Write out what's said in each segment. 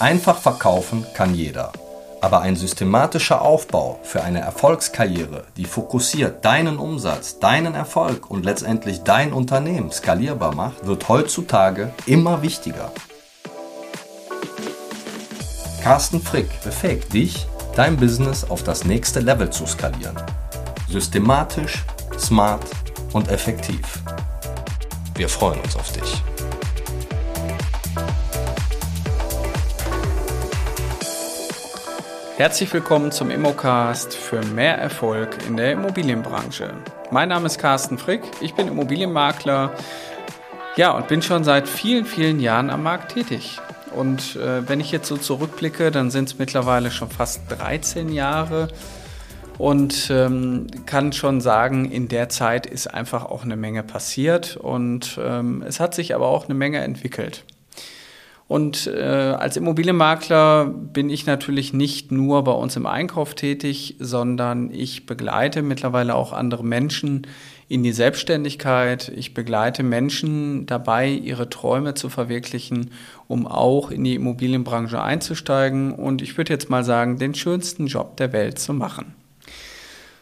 Einfach verkaufen kann jeder. Aber ein systematischer Aufbau für eine Erfolgskarriere, die fokussiert deinen Umsatz, deinen Erfolg und letztendlich dein Unternehmen skalierbar macht, wird heutzutage immer wichtiger. Carsten Frick befähigt dich, dein Business auf das nächste Level zu skalieren. Systematisch, smart und effektiv. Wir freuen uns auf dich. Herzlich willkommen zum Immocast für mehr Erfolg in der Immobilienbranche. Mein Name ist Carsten Frick, ich bin Immobilienmakler, ja, und bin schon seit vielen, vielen Jahren am Markt tätig. Und äh, wenn ich jetzt so zurückblicke, dann sind es mittlerweile schon fast 13 Jahre und ähm, kann schon sagen, in der Zeit ist einfach auch eine Menge passiert und ähm, es hat sich aber auch eine Menge entwickelt. Und äh, als Immobilienmakler bin ich natürlich nicht nur bei uns im Einkauf tätig, sondern ich begleite mittlerweile auch andere Menschen in die Selbstständigkeit. Ich begleite Menschen dabei, ihre Träume zu verwirklichen, um auch in die Immobilienbranche einzusteigen und ich würde jetzt mal sagen, den schönsten Job der Welt zu machen.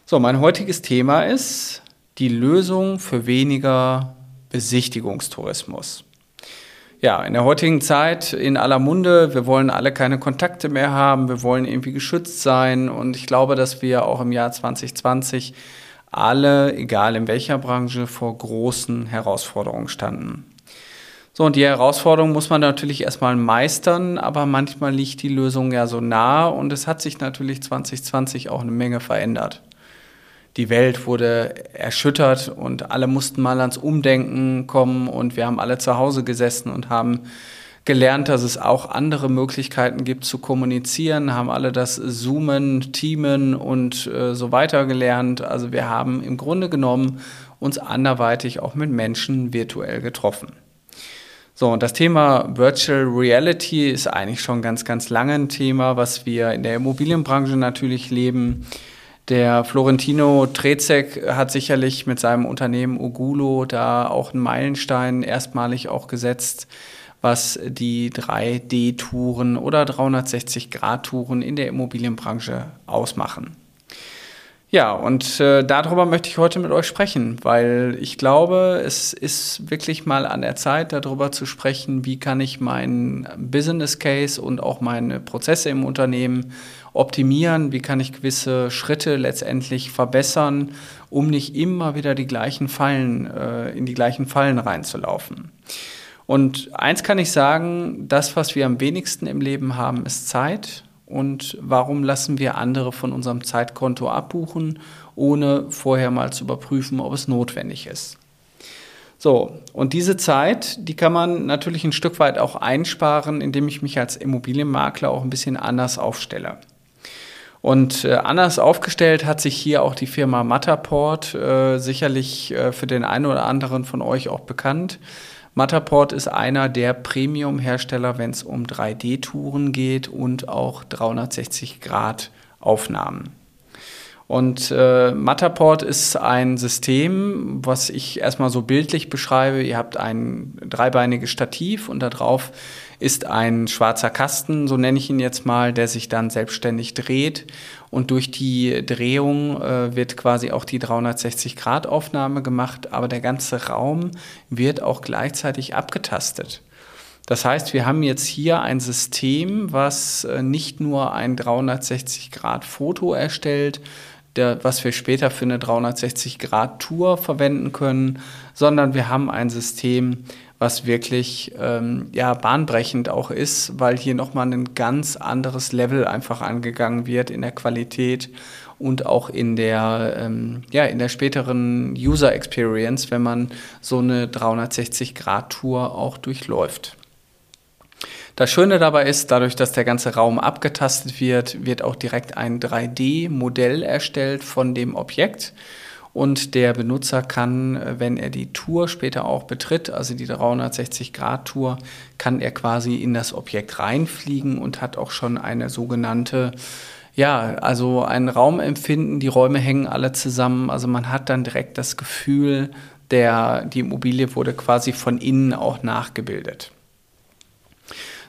So, mein heutiges Thema ist die Lösung für weniger Besichtigungstourismus ja, in der heutigen Zeit in aller Munde, wir wollen alle keine Kontakte mehr haben, wir wollen irgendwie geschützt sein und ich glaube, dass wir auch im Jahr 2020 alle, egal in welcher Branche, vor großen Herausforderungen standen. So, und die Herausforderung muss man natürlich erstmal meistern, aber manchmal liegt die Lösung ja so nah und es hat sich natürlich 2020 auch eine Menge verändert die Welt wurde erschüttert und alle mussten mal ans Umdenken kommen und wir haben alle zu Hause gesessen und haben gelernt, dass es auch andere Möglichkeiten gibt zu kommunizieren, haben alle das Zoomen, Teamen und äh, so weiter gelernt. Also wir haben im Grunde genommen uns anderweitig auch mit Menschen virtuell getroffen. So, und das Thema Virtual Reality ist eigentlich schon ganz, ganz lange ein Thema, was wir in der Immobilienbranche natürlich leben. Der Florentino Trezek hat sicherlich mit seinem Unternehmen Ogulo da auch einen Meilenstein erstmalig auch gesetzt, was die 3D-Touren oder 360-Grad-Touren in der Immobilienbranche ausmachen. Ja, und äh, darüber möchte ich heute mit euch sprechen, weil ich glaube, es ist wirklich mal an der Zeit, darüber zu sprechen, wie kann ich meinen Business Case und auch meine Prozesse im Unternehmen optimieren, wie kann ich gewisse Schritte letztendlich verbessern, um nicht immer wieder die gleichen Fallen, äh, in die gleichen Fallen reinzulaufen. Und eins kann ich sagen, das, was wir am wenigsten im Leben haben, ist Zeit. Und warum lassen wir andere von unserem Zeitkonto abbuchen, ohne vorher mal zu überprüfen, ob es notwendig ist? So, und diese Zeit, die kann man natürlich ein Stück weit auch einsparen, indem ich mich als Immobilienmakler auch ein bisschen anders aufstelle. Und äh, anders aufgestellt hat sich hier auch die Firma Matterport, äh, sicherlich äh, für den einen oder anderen von euch auch bekannt. Matterport ist einer der Premium-Hersteller, wenn es um 3D-Touren geht und auch 360-Grad-Aufnahmen. Und äh, Matterport ist ein System, was ich erstmal so bildlich beschreibe. Ihr habt ein dreibeiniges Stativ und darauf ist ein schwarzer Kasten, so nenne ich ihn jetzt mal, der sich dann selbstständig dreht. Und durch die Drehung äh, wird quasi auch die 360-Grad-Aufnahme gemacht, aber der ganze Raum wird auch gleichzeitig abgetastet. Das heißt, wir haben jetzt hier ein System, was äh, nicht nur ein 360-Grad-Foto erstellt, der, was wir später für eine 360-Grad-Tour verwenden können, sondern wir haben ein System, was wirklich ähm, ja, bahnbrechend auch ist, weil hier nochmal ein ganz anderes Level einfach angegangen wird in der Qualität und auch in der, ähm, ja, in der späteren User Experience, wenn man so eine 360-Grad-Tour auch durchläuft. Das Schöne dabei ist, dadurch, dass der ganze Raum abgetastet wird, wird auch direkt ein 3D-Modell erstellt von dem Objekt. Und der Benutzer kann, wenn er die Tour später auch betritt, also die 360-Grad-Tour, kann er quasi in das Objekt reinfliegen und hat auch schon eine sogenannte ja, also ein Raumempfinden, die Räume hängen alle zusammen, also man hat dann direkt das Gefühl, der, die Immobilie wurde quasi von innen auch nachgebildet.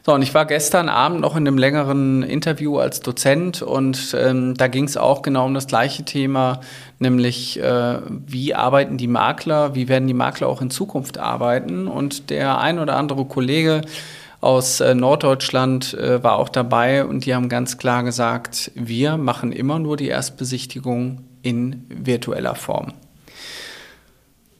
So, und ich war gestern Abend noch in einem längeren Interview als Dozent und ähm, da ging es auch genau um das gleiche Thema, nämlich äh, wie arbeiten die Makler, wie werden die Makler auch in Zukunft arbeiten. Und der ein oder andere Kollege aus äh, Norddeutschland äh, war auch dabei und die haben ganz klar gesagt, wir machen immer nur die Erstbesichtigung in virtueller Form.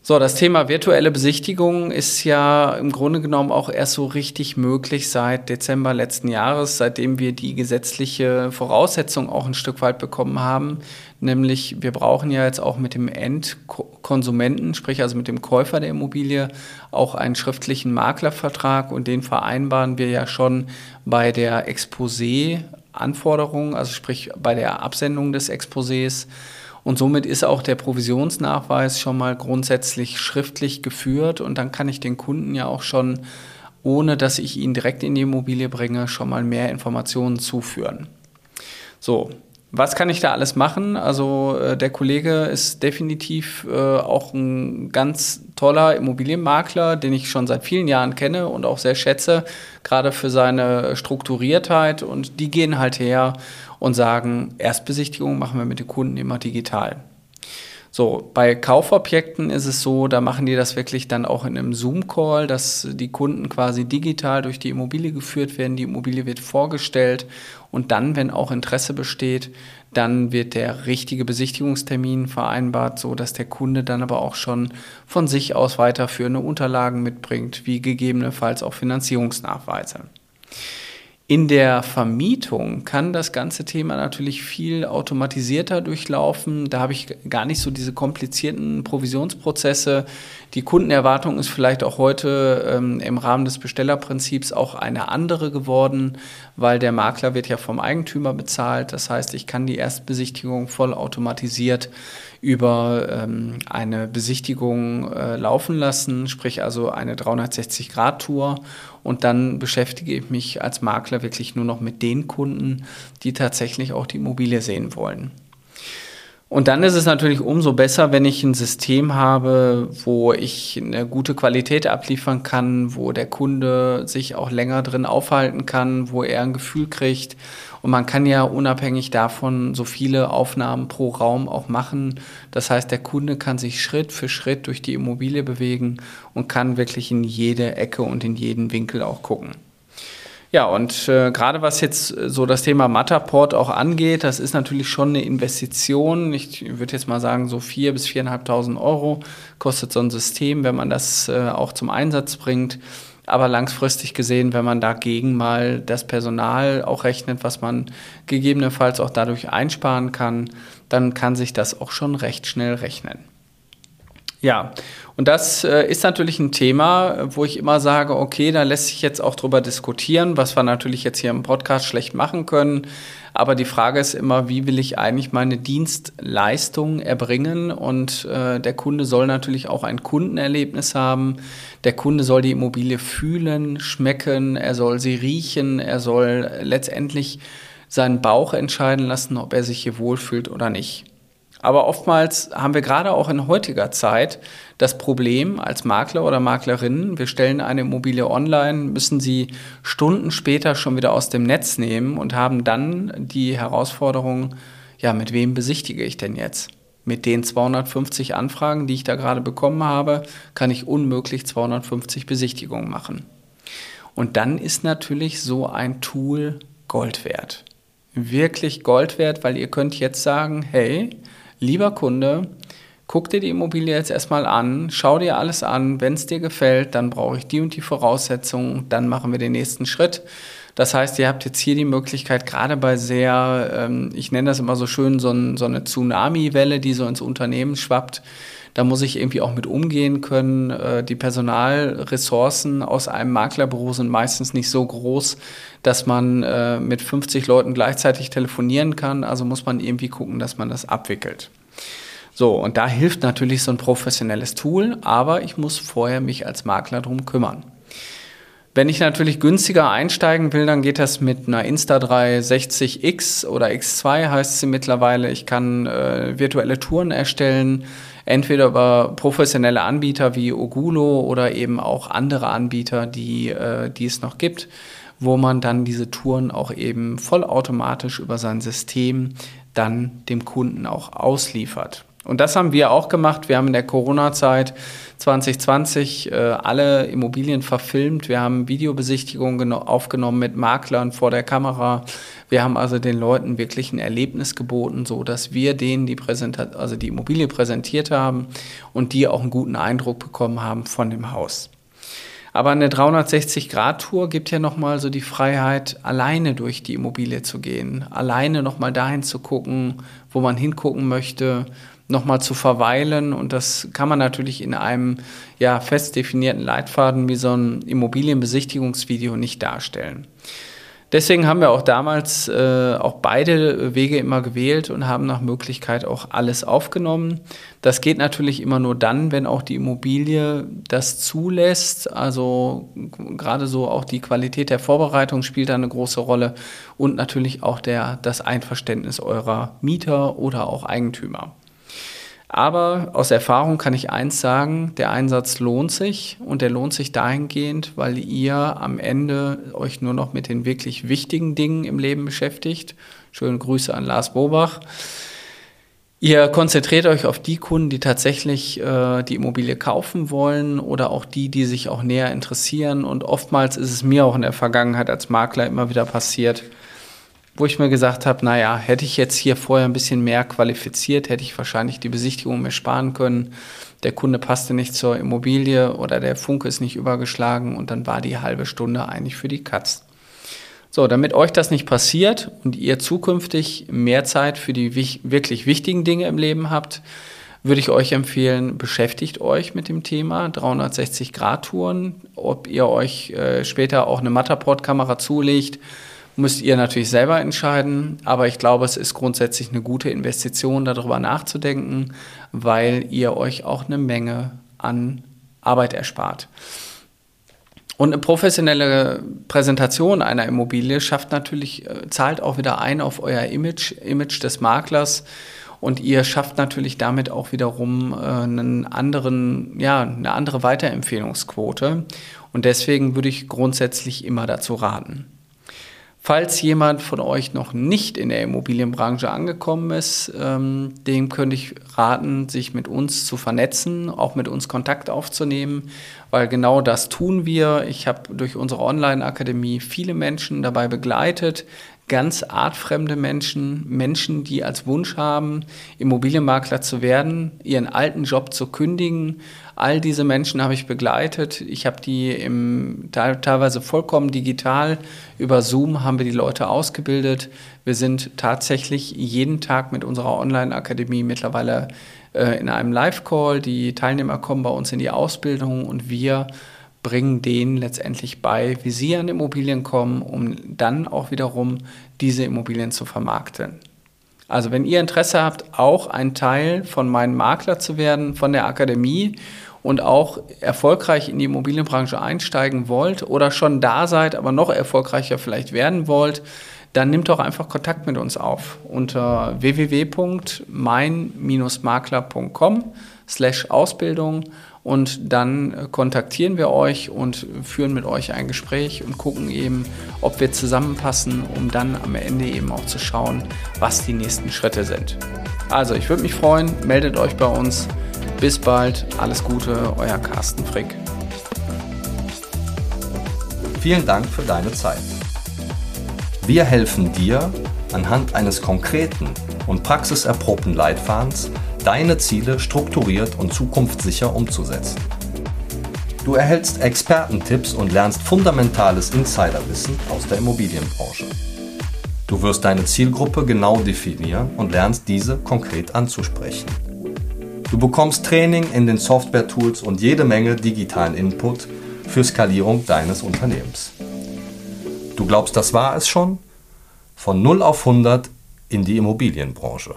So, das Thema virtuelle Besichtigung ist ja im Grunde genommen auch erst so richtig möglich seit Dezember letzten Jahres, seitdem wir die gesetzliche Voraussetzung auch ein Stück weit bekommen haben. Nämlich, wir brauchen ja jetzt auch mit dem Endkonsumenten, sprich also mit dem Käufer der Immobilie, auch einen schriftlichen Maklervertrag und den vereinbaren wir ja schon bei der Exposé-Anforderung, also sprich bei der Absendung des Exposés. Und somit ist auch der Provisionsnachweis schon mal grundsätzlich schriftlich geführt und dann kann ich den Kunden ja auch schon, ohne dass ich ihn direkt in die Immobilie bringe, schon mal mehr Informationen zuführen. So, was kann ich da alles machen? Also äh, der Kollege ist definitiv äh, auch ein ganz toller Immobilienmakler, den ich schon seit vielen Jahren kenne und auch sehr schätze, gerade für seine Strukturiertheit. Und die gehen halt her und sagen, Erstbesichtigung machen wir mit den Kunden immer digital. So, bei Kaufobjekten ist es so, da machen die das wirklich dann auch in einem Zoom-Call, dass die Kunden quasi digital durch die Immobilie geführt werden, die Immobilie wird vorgestellt und dann, wenn auch Interesse besteht, dann wird der richtige Besichtigungstermin vereinbart, so dass der Kunde dann aber auch schon von sich aus weiterführende Unterlagen mitbringt, wie gegebenenfalls auch Finanzierungsnachweise. In der Vermietung kann das ganze Thema natürlich viel automatisierter durchlaufen. Da habe ich gar nicht so diese komplizierten Provisionsprozesse. Die Kundenerwartung ist vielleicht auch heute ähm, im Rahmen des Bestellerprinzips auch eine andere geworden, weil der Makler wird ja vom Eigentümer bezahlt. Das heißt, ich kann die Erstbesichtigung voll automatisiert über ähm, eine Besichtigung äh, laufen lassen, sprich also eine 360-Grad-Tour. Und dann beschäftige ich mich als Makler wirklich nur noch mit den Kunden, die tatsächlich auch die Immobilie sehen wollen. Und dann ist es natürlich umso besser, wenn ich ein System habe, wo ich eine gute Qualität abliefern kann, wo der Kunde sich auch länger drin aufhalten kann, wo er ein Gefühl kriegt. Und man kann ja unabhängig davon so viele Aufnahmen pro Raum auch machen. Das heißt, der Kunde kann sich Schritt für Schritt durch die Immobilie bewegen und kann wirklich in jede Ecke und in jeden Winkel auch gucken. Ja, und äh, gerade was jetzt äh, so das Thema Matterport auch angeht, das ist natürlich schon eine Investition. Ich würde jetzt mal sagen, so vier bis viereinhalbtausend Euro kostet so ein System, wenn man das äh, auch zum Einsatz bringt. Aber langfristig gesehen, wenn man dagegen mal das Personal auch rechnet, was man gegebenenfalls auch dadurch einsparen kann, dann kann sich das auch schon recht schnell rechnen. Ja, und das äh, ist natürlich ein Thema, wo ich immer sage, okay, da lässt sich jetzt auch drüber diskutieren, was wir natürlich jetzt hier im Podcast schlecht machen können. Aber die Frage ist immer, wie will ich eigentlich meine Dienstleistung erbringen? Und äh, der Kunde soll natürlich auch ein Kundenerlebnis haben. Der Kunde soll die Immobilie fühlen, schmecken, er soll sie riechen, er soll letztendlich seinen Bauch entscheiden lassen, ob er sich hier wohlfühlt oder nicht. Aber oftmals haben wir gerade auch in heutiger Zeit das Problem als Makler oder Maklerinnen, wir stellen eine Immobilie online, müssen sie Stunden später schon wieder aus dem Netz nehmen und haben dann die Herausforderung, ja, mit wem besichtige ich denn jetzt? Mit den 250 Anfragen, die ich da gerade bekommen habe, kann ich unmöglich 250 Besichtigungen machen. Und dann ist natürlich so ein Tool Gold wert. Wirklich Gold wert, weil ihr könnt jetzt sagen, hey, lieber Kunde, guck dir die Immobilie jetzt erstmal an, schau dir alles an, wenn es dir gefällt, dann brauche ich die und die Voraussetzungen, dann machen wir den nächsten Schritt. Das heißt, ihr habt jetzt hier die Möglichkeit, gerade bei sehr, ähm, ich nenne das immer so schön, so, ein, so eine Tsunami-Welle, die so ins Unternehmen schwappt, da muss ich irgendwie auch mit umgehen können. Äh, die Personalressourcen aus einem Maklerbüro sind meistens nicht so groß, dass man äh, mit 50 Leuten gleichzeitig telefonieren kann. Also muss man irgendwie gucken, dass man das abwickelt. So, und da hilft natürlich so ein professionelles Tool, aber ich muss vorher mich als Makler drum kümmern. Wenn ich natürlich günstiger einsteigen will, dann geht das mit einer Insta360X oder X2 heißt sie mittlerweile. Ich kann äh, virtuelle Touren erstellen, entweder über professionelle Anbieter wie Ogulo oder eben auch andere Anbieter, die, äh, die es noch gibt wo man dann diese Touren auch eben vollautomatisch über sein System dann dem Kunden auch ausliefert. Und das haben wir auch gemacht. Wir haben in der Corona-Zeit 2020 äh, alle Immobilien verfilmt. Wir haben Videobesichtigungen aufgenommen mit Maklern vor der Kamera. Wir haben also den Leuten wirklich ein Erlebnis geboten, so dass wir denen die Präsentat also die Immobilie präsentiert haben und die auch einen guten Eindruck bekommen haben von dem Haus. Aber eine 360-Grad-Tour gibt ja nochmal so die Freiheit, alleine durch die Immobilie zu gehen, alleine nochmal dahin zu gucken, wo man hingucken möchte, nochmal zu verweilen. Und das kann man natürlich in einem ja, fest definierten Leitfaden wie so ein Immobilienbesichtigungsvideo nicht darstellen. Deswegen haben wir auch damals äh, auch beide Wege immer gewählt und haben nach Möglichkeit auch alles aufgenommen. Das geht natürlich immer nur dann, wenn auch die Immobilie das zulässt. Also gerade so auch die Qualität der Vorbereitung spielt da eine große Rolle und natürlich auch der, das Einverständnis eurer Mieter oder auch Eigentümer. Aber aus Erfahrung kann ich eins sagen, der Einsatz lohnt sich und der lohnt sich dahingehend, weil ihr am Ende euch nur noch mit den wirklich wichtigen Dingen im Leben beschäftigt. Schöne Grüße an Lars Bobach. Ihr konzentriert euch auf die Kunden, die tatsächlich äh, die Immobilie kaufen wollen oder auch die, die sich auch näher interessieren. Und oftmals ist es mir auch in der Vergangenheit als Makler immer wieder passiert, wo ich mir gesagt habe, naja, hätte ich jetzt hier vorher ein bisschen mehr qualifiziert, hätte ich wahrscheinlich die Besichtigung mir sparen können. Der Kunde passte nicht zur Immobilie oder der Funke ist nicht übergeschlagen und dann war die halbe Stunde eigentlich für die Katz. So, damit euch das nicht passiert und ihr zukünftig mehr Zeit für die wirklich wichtigen Dinge im Leben habt, würde ich euch empfehlen, beschäftigt euch mit dem Thema 360-Grad-Touren. Ob ihr euch äh, später auch eine Matterport-Kamera zulegt, müsst ihr natürlich selber entscheiden, aber ich glaube, es ist grundsätzlich eine gute Investition, darüber nachzudenken, weil ihr euch auch eine Menge an Arbeit erspart. Und eine professionelle Präsentation einer Immobilie schafft natürlich, äh, zahlt auch wieder ein auf euer Image, Image des Maklers. Und ihr schafft natürlich damit auch wiederum äh, einen anderen, ja, eine andere Weiterempfehlungsquote. Und deswegen würde ich grundsätzlich immer dazu raten. Falls jemand von euch noch nicht in der Immobilienbranche angekommen ist, ähm, dem könnte ich raten, sich mit uns zu vernetzen, auch mit uns Kontakt aufzunehmen, weil genau das tun wir. Ich habe durch unsere Online-Akademie viele Menschen dabei begleitet, ganz artfremde Menschen, Menschen, die als Wunsch haben, Immobilienmakler zu werden, ihren alten Job zu kündigen. All diese Menschen habe ich begleitet. Ich habe die im, teilweise vollkommen digital über Zoom haben wir die Leute ausgebildet. Wir sind tatsächlich jeden Tag mit unserer Online-Akademie mittlerweile äh, in einem Live-Call. Die Teilnehmer kommen bei uns in die Ausbildung und wir bringen denen letztendlich bei, wie sie an Immobilien kommen, um dann auch wiederum diese Immobilien zu vermarkten. Also wenn ihr Interesse habt, auch ein Teil von meinem Makler zu werden, von der Akademie und auch erfolgreich in die Immobilienbranche einsteigen wollt oder schon da seid, aber noch erfolgreicher vielleicht werden wollt, dann nimmt doch einfach Kontakt mit uns auf unter www.mein-makler.com slash Ausbildung und dann äh, kontaktieren wir euch und führen mit euch ein Gespräch und gucken eben, ob wir zusammenpassen, um dann am Ende eben auch zu schauen, was die nächsten Schritte sind. Also, ich würde mich freuen, meldet euch bei uns. Bis bald, alles Gute, euer Carsten Frick. Vielen Dank für deine Zeit. Wir helfen dir, anhand eines konkreten und praxiserprobten Leitfadens deine Ziele strukturiert und zukunftssicher umzusetzen. Du erhältst Expertentipps und lernst fundamentales Insiderwissen aus der Immobilienbranche. Du wirst deine Zielgruppe genau definieren und lernst diese konkret anzusprechen. Du bekommst Training in den Software-Tools und jede Menge digitalen Input für Skalierung deines Unternehmens. Du glaubst, das war es schon? Von 0 auf 100 in die Immobilienbranche.